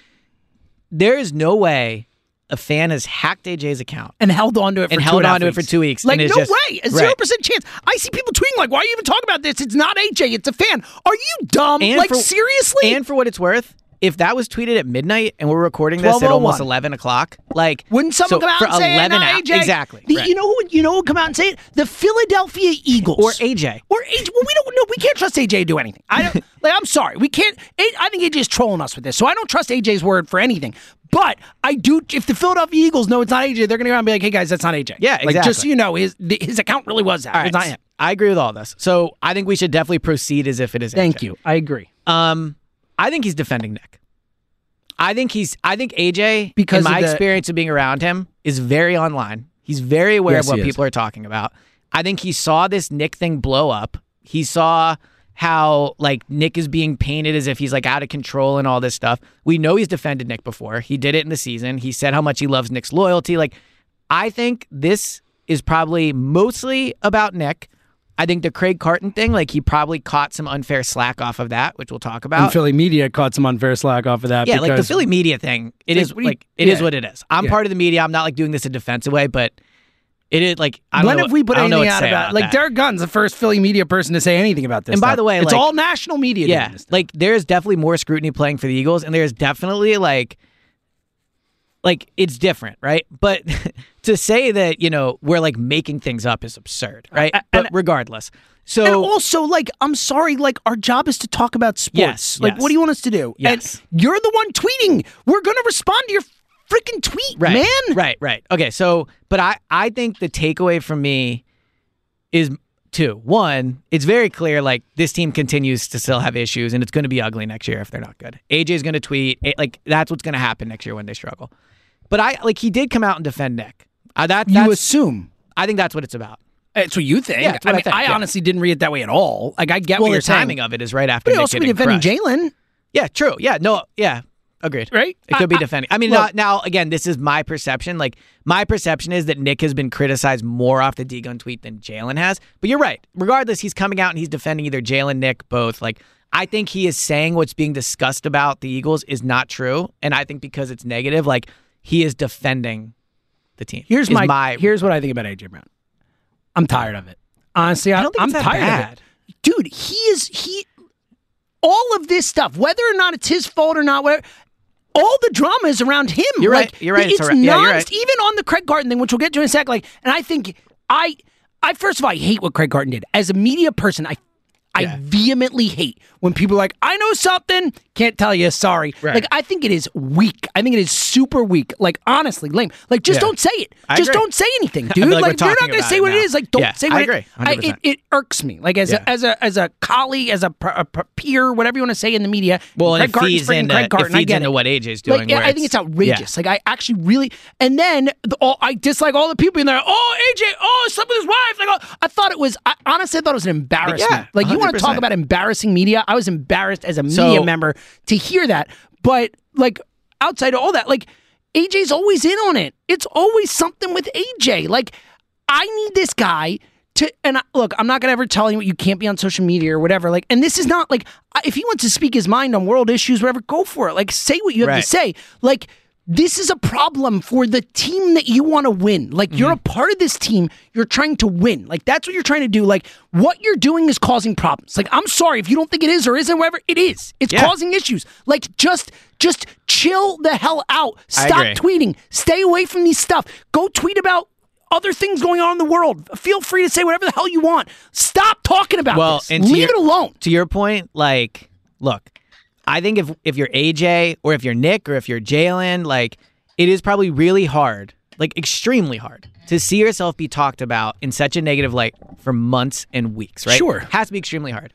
there is no way a fan has hacked AJ's account And held on to it for and two held and on to it for weeks. two weeks. Like, no just- way. A 0% chance. I see people tweeting, like, why are you even talking about this? It's not AJ, it's a fan. Are you dumb? And like, for- seriously? And for what it's worth, if that was tweeted at midnight and we're recording this at almost eleven o'clock, like Wouldn't someone so come out for and say, 11 not hou- AJ? Exactly. The- right. You know who? would- You know who would come out and say it? The Philadelphia Eagles or AJ. Or AJ. Well, we don't know. We can't trust AJ to do anything. I don't. like, I'm sorry. We can't. I think AJ is trolling us with this, so I don't trust AJ's word for anything. But I do. If the Philadelphia Eagles know it's not AJ, they're going to go out and be like, "Hey guys, that's not AJ." Yeah, Like, just so you know, his his account really was that. All It's not him. I agree with all this. So I think we should definitely proceed as if it is. AJ. Thank AJ. you. I agree. Um, I think he's defending Nick. I think he's. I think AJ, Because in of my the- experience of being around him, is very online. He's very aware Yes, of what he is. people are talking about. I think he saw this Nick thing blow up. He saw how like Nick is being painted as if he's like out of control and all this stuff. We know he's defended Nick before. He did it in the season. He said how much he loves Nick's loyalty. Like, I think this is probably mostly about Nick. I think the Craig Carton thing, like he probably caught some unfair slack off of that, which we'll talk about. And Philly media caught some unfair slack off of that. Yeah, like the Philly media thing. It is what do you- like it is yeah. what it is. I'm Yeah. part of the media. I'm not like doing this in a defensive way, but it is like I when have what- we put I don't know anything out about, about like that. Derek Gunn's the first Philly media person to say anything about this? And by the way, it's like- all national media. yeah, doing this. like there's definitely more scrutiny playing for the Eagles, and there's definitely like, like it's different, right? But to say that you know we're like making things up is absurd, uh, right? but regardless, so and also, like, I'm sorry, like, our job is to talk about sports. Yes, like, yes. what do you want us to do? Yes. And you're the one tweeting. We're going to respond to your freaking tweet, right, man. Right, right. Okay, so but I I think the takeaway from me is two. One, it's very clear like this team continues to still have issues and it's going to be ugly next year if they're not good. AJ's going to tweet eh, like that's what's going to happen next year when they struggle. But I like he did come out and defend Nick. Uh, that You assume. I think that's what it's about. It's what you think. Yeah, that's I I mean, think, I yeah. honestly didn't read it that way at all. Like, I get well, what the you're saying. timing of it is right after But Nick also be getting defending. Jalen, Yeah, true. Yeah, no, yeah, agreed. right? It could be I- I- defending. I mean, look, now, now again, this is my perception. Like my perception is that Nick has been criticized more off the D Gunn tweet than Jalen has. But you're right. Regardless, he's coming out and he's defending either Jalen, Nick, both. Like I think he is saying what's being discussed about the Eagles is not true, and I think because it's negative, like he is defending the team. Here's is my, here's what I think about AJ Brown. I'm tired of it. Honestly, I, I don't think I'm tired bad. of it. Dude, he is he all of this stuff, whether or not it's his fault or not, whatever, all the drama is around him. You're like, right. You're right. It's, It's around- yeah, you're right. even on the Craig Carton thing, which we'll get to in a sec. Like, and I think I I first of all I hate what Craig Carton did. As a media person, I I vehemently hate when people are like, I know something, can't tell you, sorry. Right. Like, I think it is weak. I think it is super weak. Like, honestly, lame. Like, just Yeah. don't say it. I just agree. don't say anything, dude. like like, you're not going to say it what it now. is, like, don't Yeah, say I what agree, it I, 100%. it, it irks me. Like, as, Yeah. a, as, a, as a colleague, as a, a peer, whatever you want to say in the media. Well, and Craig it Carton's feeds into, Craig it Carton. I into it. what AJ's doing. Like, yeah, I think it's outrageous. Like, I actually really, and then the, all, I dislike all the people in there. Oh, AJ, oh, slept with his wife. Like, oh, I thought it was. I honestly I thought it was an embarrassment. Like, you want to talk about embarrassing media? I was embarrassed as a So- media member to hear that. But like, outside of all that, like, AJ's always in on it. It's always something with AJ. Like, I need this guy to and I, look, I'm not gonna ever tell you you can't be on social media or whatever. Like, and this is not like if he wants to speak his mind on world issues, whatever, go for it. Like, say what you have Right. to say. Like, this is a problem for the team that you want to win. Like, you're mm-hmm. a part of this team. You're trying to win. Like, that's what you're trying to do. Like, what you're doing is causing problems. Like, I'm sorry if you don't think it is or isn't, whatever. It is. It's Yeah. causing issues. Like, just, just chill the hell out. Stop tweeting. Stay away from these stuff. Go tweet about other things going on in the world. Feel free to say whatever the hell you want. Stop talking about well, this. and Leave your- it alone. To your point, like, look, I think if if you're AJ or if you're Nick or if you're Jalen, like, it is probably really hard, like extremely hard, to see yourself be talked about in such a negative light for months and weeks. Right? Sure. has to be extremely hard.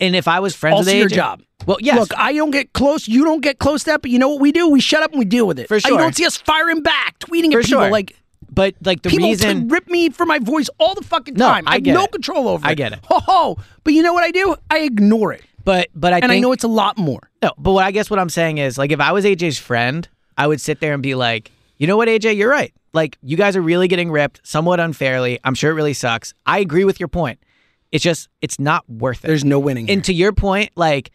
And if I was friends Also with AJ, your job. Well, yes. Look, I don't get close. You don't get close to that. But you know what we do? We shut up and we deal with it. For Uh, You don't see us firing back, tweeting For at people sure. like. But like the people reason rip me for my voice all the fucking time. No, time. I have get no it. control over it. I get it. Ho ho. But you know what I do? I ignore it. But but I and I know it's a lot more. No, but what I guess what I'm saying is like if I was AJ's friend, I would sit there and be like, you know what, AJ, you're right. Like you guys are really getting ripped somewhat unfairly. I'm sure it really sucks. I agree with your point. It's just it's not worth it. There's no winning. And to your point, like,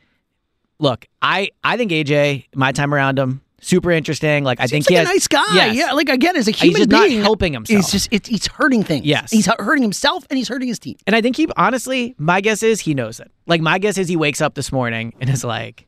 look, I I think AJ, my time around him, super interesting. Like I think Seems he like has, a nice guy. Yes. Yeah, like again, as a human being. He's just not helping himself. He's just it, he's hurting things. Yes. he's hurting himself and he's hurting his team. And I think he honestly, my guess is he knows it. Like my guess is he wakes up this morning and is like,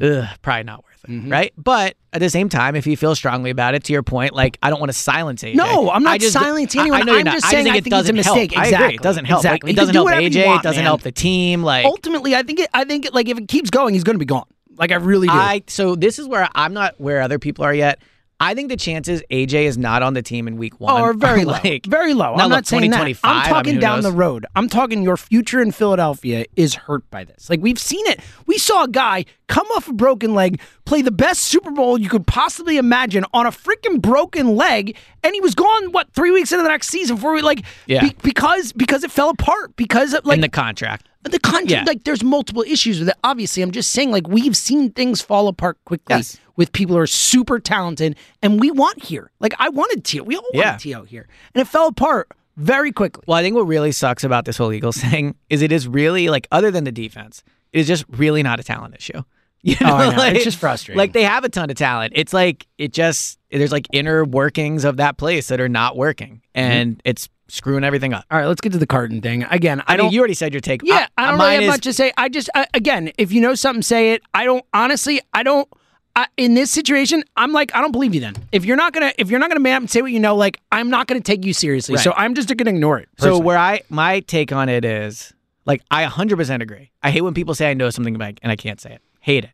ugh, probably not worth it. Mm-hmm. Right. But at the same time, if he feels strongly about it, to your point, like I don't want to silence AJ. No, I'm not just, silencing anyone. I, I know I'm just I saying think I it think it's a doesn't mistake. Help. Exactly. It doesn't help. Exactly. Like, it doesn't do help AJ. want, it doesn't man. help the team. Like Ultimately, I think it, I think like if it keeps going, he's going to be gone. Like I really do. I so this is where I'm not where other people are yet. I think the chances AJ is not on the team in week one Oh, are very low. like, very low. Now, I'm look, not saying that. I'm I talking mean, down knows? the road. I'm talking your future in Philadelphia is hurt by this. Like we've seen it. We saw a guy come off a broken leg, play the best Super Bowl you could possibly imagine on a freaking broken leg, and he was gone. What three weeks into the next season before we like Yeah. because because it fell apart because of, like in the contract. The contract, Yeah. like there's multiple issues with it. Obviously, I'm just saying, like we've seen things fall apart quickly Yes. with people who are super talented, and we want here. Like I wanted T.O. We all Yeah. wanted T.O. here, and it fell apart very quickly. Well, I think what really sucks about this whole Eagles thing is it is really like other than the defense, it is just really not a talent issue. You Oh, know. like- It's just frustrating. Like they have a ton of talent. It's like it just there's like inner workings of that place that are not working, mm-hmm. and it's screwing everything up. All right, let's get to the Carton thing again. I, I, don't. mean, you already said your take. yeah, I, don't really have is, much to say. I just I, again, if you know something, say it. I don't honestly. I don't. I, in this situation, I'm like, I don't believe you. Then, if you're not gonna, if you're not gonna man up and say what you know, like, I'm not gonna take you seriously. Right. So I'm just gonna ignore it. So where I my take on it is like I 100% agree. I hate when people say I know something about and I can't say it. Hate it.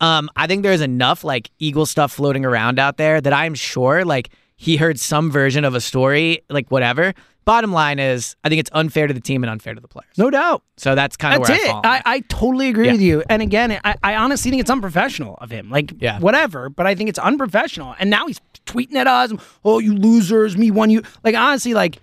Um, I think there's enough like Eagle stuff floating around out there that I'm sure like he heard some version of a story, like whatever. Bottom line is, I think it's unfair to the team and unfair to the players. no doubt. So that's kind of That's where it. I fall. I. I totally agree Yeah. with you. And again, I, I honestly think it's unprofessional of him. Like, Yeah. whatever, but I think it's unprofessional. And now he's tweeting at us, oh, you losers, me one, you. Like, honestly, like,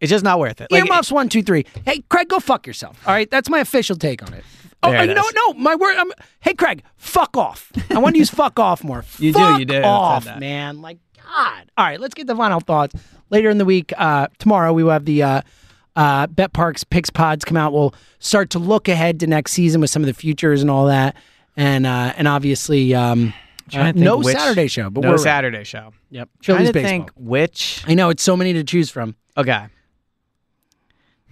it's just not worth it. Like, earmuffs one, two, three. Hey, Craig, go fuck yourself. All right, that's my official take on it. Oh, There it you know what? No, my word. I'm, hey, Craig, fuck off. I want to use fuck off more. You do, you do. I've Off, man. Like God. All right, let's get the final thoughts later in the week. Uh, tomorrow we will have the uh, uh, Bet Parx Picks Pods come out. We'll start to look ahead to next season with some of the futures and all that, and uh, and obviously um, uh, no which- Saturday show, but no we're Saturday show. Yep, Trying Phillies to baseball. think which. I know it's so many to choose from. Okay.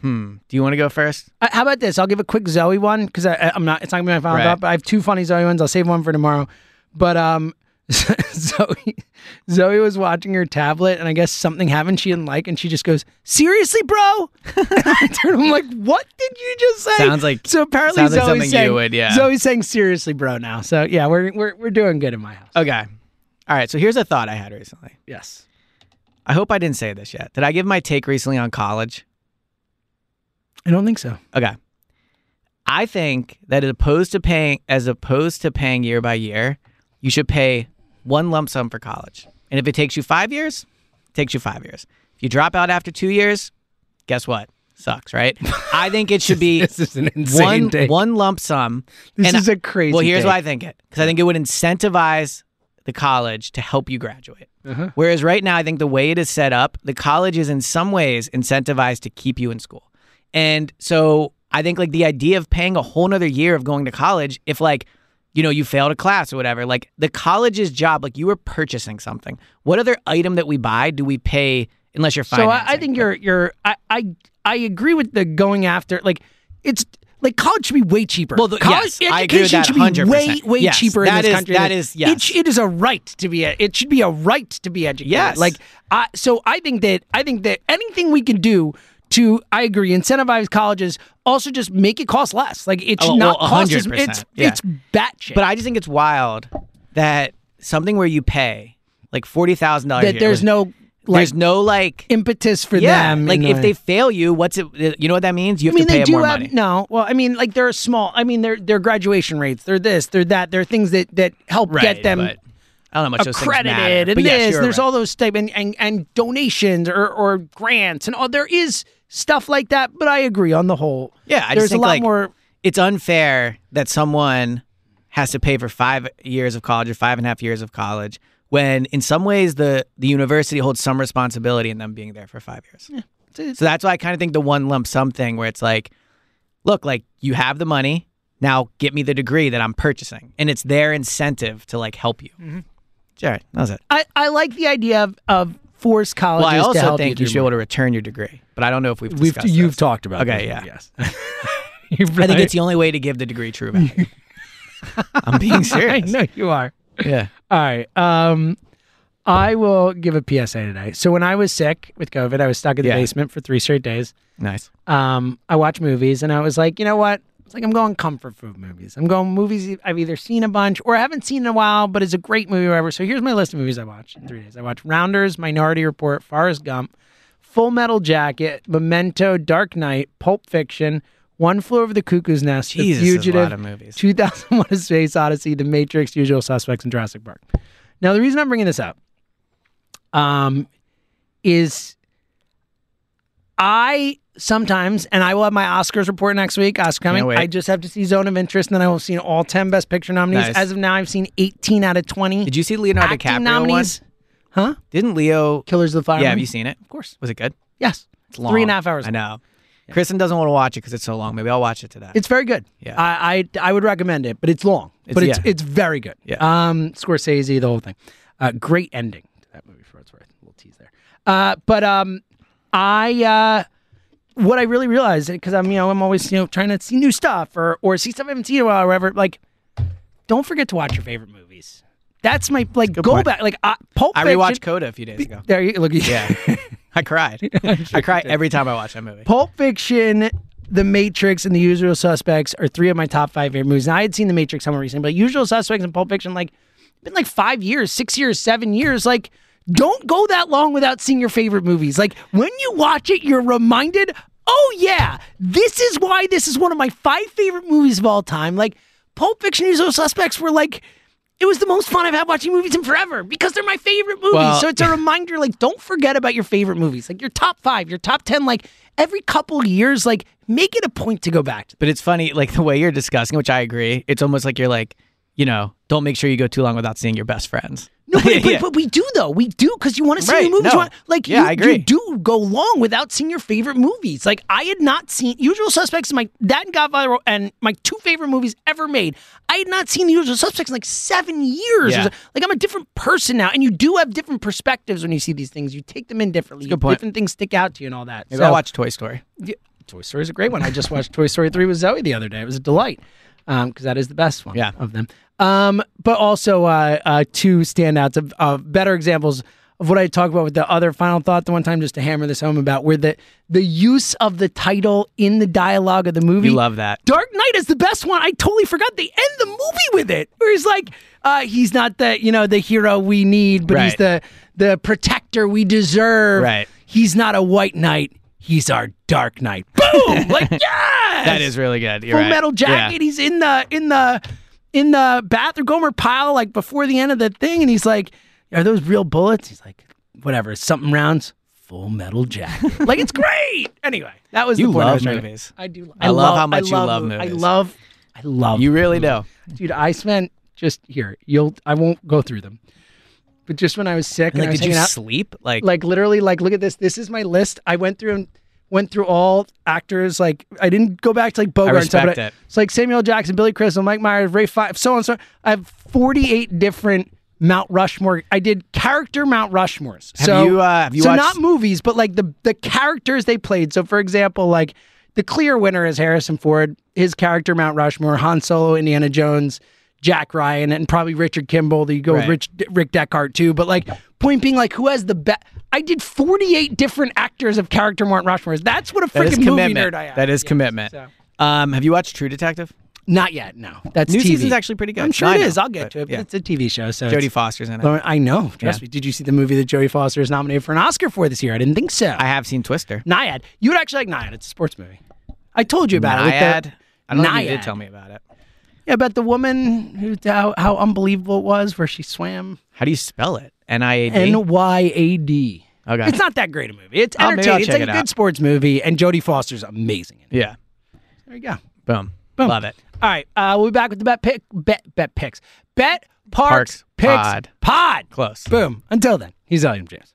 Hmm. Do you want to go first? Uh, how about this? I'll give a quick Zoe one because I'm not. It's not gonna be my final Right. thought. But I have two funny Zoe ones. I'll save one for tomorrow. But um, Zoe Zoe was watching her tablet and I guess something happened she didn't like and she just goes, Seriously, bro? I turned I'm like, What did you just say? Sounds like- so apparently like Zoe's you saying, would, yeah. Zoe's saying seriously, bro now. So yeah, we're we're we're doing good in my house. Okay. All right. So here's a thought I had recently. Yes. I hope I didn't say this yet. Did I give my take recently on college? I don't think so. Okay. I think that as opposed to paying as opposed to paying year by year, you should pay one lump sum for college. And if it takes you five years, it takes you five years. If you drop out after two years, guess what? Sucks, right? I think it should be This is an insane one one lump sum. This And is I- a crazy Well, here's why I think it because I think it would incentivize the college to help you graduate. Uh-huh. Whereas right now, I think the way it is set up, the college is in some ways incentivized to keep you in school. And so I think like the idea of paying a whole nother year of going to college, if like, you know, you failed a class or whatever, like the college's job, like you were purchasing something. What other item that we buy do we pay unless you're So? I, I think you're you're I, I I agree with the going after like it's like college should be way cheaper. Well, the- college yes, I agree with education should be way 100%. way Yes, cheaper that in this is- country. that is- yes. It, it is a right to be a, it should be a right to be educated. Yes. Like I so I think that I think that anything we can do to I agree incentivize colleges also just make it cost less. Like it should Oh, not well, cost as 100%, it's yeah. it's batshit. But I just think it's wild that something where you pay like forty thousand dollars. that there's no like there's no like impetus for yeah, them. Like if the- they fail you, what's it? Uh, you know what that means? You have I mean, to pay they do more have money. no. Well, I mean, like they're small. I mean, they're they're graduation rates. They're this. They're that. They're things that that help Right, get them I don't know much those things matter. accredited and yes, this. there's right. all those type and, and and donations or or grants and all. There is stuff like that. But I agree on the whole. Yeah, I there's just think a lot like more. it's unfair that someone has to pay for five years of college or five and a half years of college when in some ways the the university holds some responsibility in them being there for five years. Yeah. So that's why I kind of think the one lump sum thing where it's like, look, like you have the money, now get me the degree that I'm purchasing. And it's their incentive to like help you. Mm-hmm. Jared, that was it. I, I like the idea of, of forced colleges Well, I to also help think you, you should be able to return your degree, but I don't know if we've We've you've this. talked about. Okay, yeah. Yes. I think it's the only way to give the degree true value. I'm being serious. I know you are. Yeah. All right. Um, I will give a PSA today. So when I was sick with COVID, I was stuck in the Yeah. basement for three straight days. Nice. Um, I watched movies and I was like, you know what? It's like I'm going comfort food movies. I'm going movies I've either seen a bunch or I haven't seen in a while, but it's a great movie or whatever. So here's my list of movies I watched in three days. I watched Rounders, Minority Report, Forrest Gump, Full Metal Jacket, Memento, Dark Knight, Pulp Fiction, One Flew Over the Cuckoo's Nest, Jesus, The Fugitive, lot of movies. 2001: A Space Odyssey, The Matrix, Usual Suspects, and Jurassic Park. Now, the reason I'm bringing this up, um, is I sometimes, and I will have my Oscars report next week. Oscar coming. I just have to see Zone of Interest, and then I will see all ten Best Picture nominees. Nice. As of now, I've seen 18 out of 20. Did you see Leonardo DiCaprio nominees. one? Huh? Didn't Leo? Killers of the Flower Yeah, have you seen it? Of course. Was it good? Yes. It's long. Three and a half hours. I know. Kristen doesn't want to watch it because it's so long. Maybe I'll watch it today. It's very good. Yeah. I, I I would recommend it, but it's long. It's- but it's yeah. it's very good. Yeah. Um, Scorsese, the whole thing. Uh, great ending to that movie for what it's worth. A little tease there. Uh, but um, I uh, what I really realized because I'm you know I'm always you know trying to see new stuff or or see stuff I haven't seen in a while or whatever. Like, don't forget to watch your favorite movies. That's my like go point. back like uh, Pulp I Fiction. rewatched Coda a few days ago. There you look. Yeah, I cried. I cry every time I watch that movie. Pulp Fiction, The Matrix, and The Usual Suspects are three of my top five favorite movies. Now, I had seen The Matrix somewhere recently, but Usual Suspects and Pulp Fiction, like, been like five years, six years, seven years. Like, don't go that long without seeing your favorite movies. Like, when you watch it, you're reminded, oh, yeah, this is why this is one of my five favorite movies of all time. Like, Pulp Fiction, Usual Suspects were like, it was the most fun I've had watching movies in forever because they're my favorite movies. Well- so it's a reminder, like, don't forget about your favorite movies. Like your top five, your top ten, like every couple years, like make it a point to go back to. But it's funny, like the way you're discussing, which I agree. It's almost like you're like, you know, don't make sure you go too long without seeing your best friends. No, but, but, Yeah. but we do though. We do because you want to see Right, new movies. no. You want- like Yeah, you, I agree. you do go long without seeing your favorite movies. Like I had not seen Usual Suspects. is My that and Godfather and my two favorite movies ever made. I had not seen The Usual Suspects in like seven years. Yeah. Like I'm a different person now, and you do have different perspectives when you see these things. You take them in differently. Good point. Different things stick out to you and all that. Maybe So- I'll watch Toy Story. Yeah, Toy Story is a great one. I just watched Toy Story 3 with Zoe the other day. It was a delight. Because that is the best one Yeah. of them. Um, but also uh, uh, two standouts of, of better examples of what I talked about with the other final thought the one time, just to hammer this home about where the the use of the title in the dialogue of the movie. You love that. Dark Knight is the best one. I totally forgot they end the movie with it, where he's like, uh, he's not the you know the hero we need, but he's the the protector we deserve. Right. He's not a white knight. He's our Dark Knight. Boom! like yes. That is really good. You're Full right. Metal Jacket. Yeah. He's in the in the in the bathroom Gomer Pyle like before the end of the thing, and he's like, "Are those real bullets?" He's like, "Whatever, something rounds." Full Metal Jacket. like it's great. Anyway, that was You the point I love was trying to- movies. I do. Love I love how much you love movies. I love. I love. You really do. dude. I spent just here. You'll. I won't go through them. But just when I was sick, and Like, I was did you out, sleep? Like, like literally like look at this this is my list i went through and went through all actors like i didn't go back to like bogart and stuff, respect but I- it. it's like samuel jackson billy crystal mike myers ray five so on and so on. i have 48 different mount rushmore i did character mount rushmores Have so you, uh, have you so watched- not movies but like the the characters they played so for example like the clear winner is harrison ford his character mount rushmore han solo indiana jones Jack Ryan and probably Richard Kimball. You go with Rich, Rick Deckard too. But like, point being, like, who has the best? I did 48 different actors of character Mount Rushmore's. That's what a freaking movie commitment. nerd I am. That is Yes, commitment. so. Um, have you watched True Detective? Not yet. No, that's New TV. season's actually pretty good. I'm sure No, it know, is. I'll get but to it. But yeah. it's a TV show, so Jodie Foster's in it. I know. Trust Yeah. me. Did you see the movie that Jodie Foster is nominated for an Oscar for this year? I didn't think so. I have seen Twister. Nyad. You would actually like Nyad. It's a sports movie. I told you about it. Nyad. I don't know if you did tell me about it. Yeah, about the woman who how, how unbelievable it was, where she swam. How do you spell it? N I A D. N Y A D. Okay. It's not that great a movie. It's maybe I'll entertaining. It's check like a it good out. sports movie, and Jodie Foster's amazing. In it. Yeah. There you go. Boom. Boom. Love it. All right, uh, we'll be back with the bet pick, bet bet picks, bet parx, Parx picks pod. pod. Close. Boom. Until then, he's William James.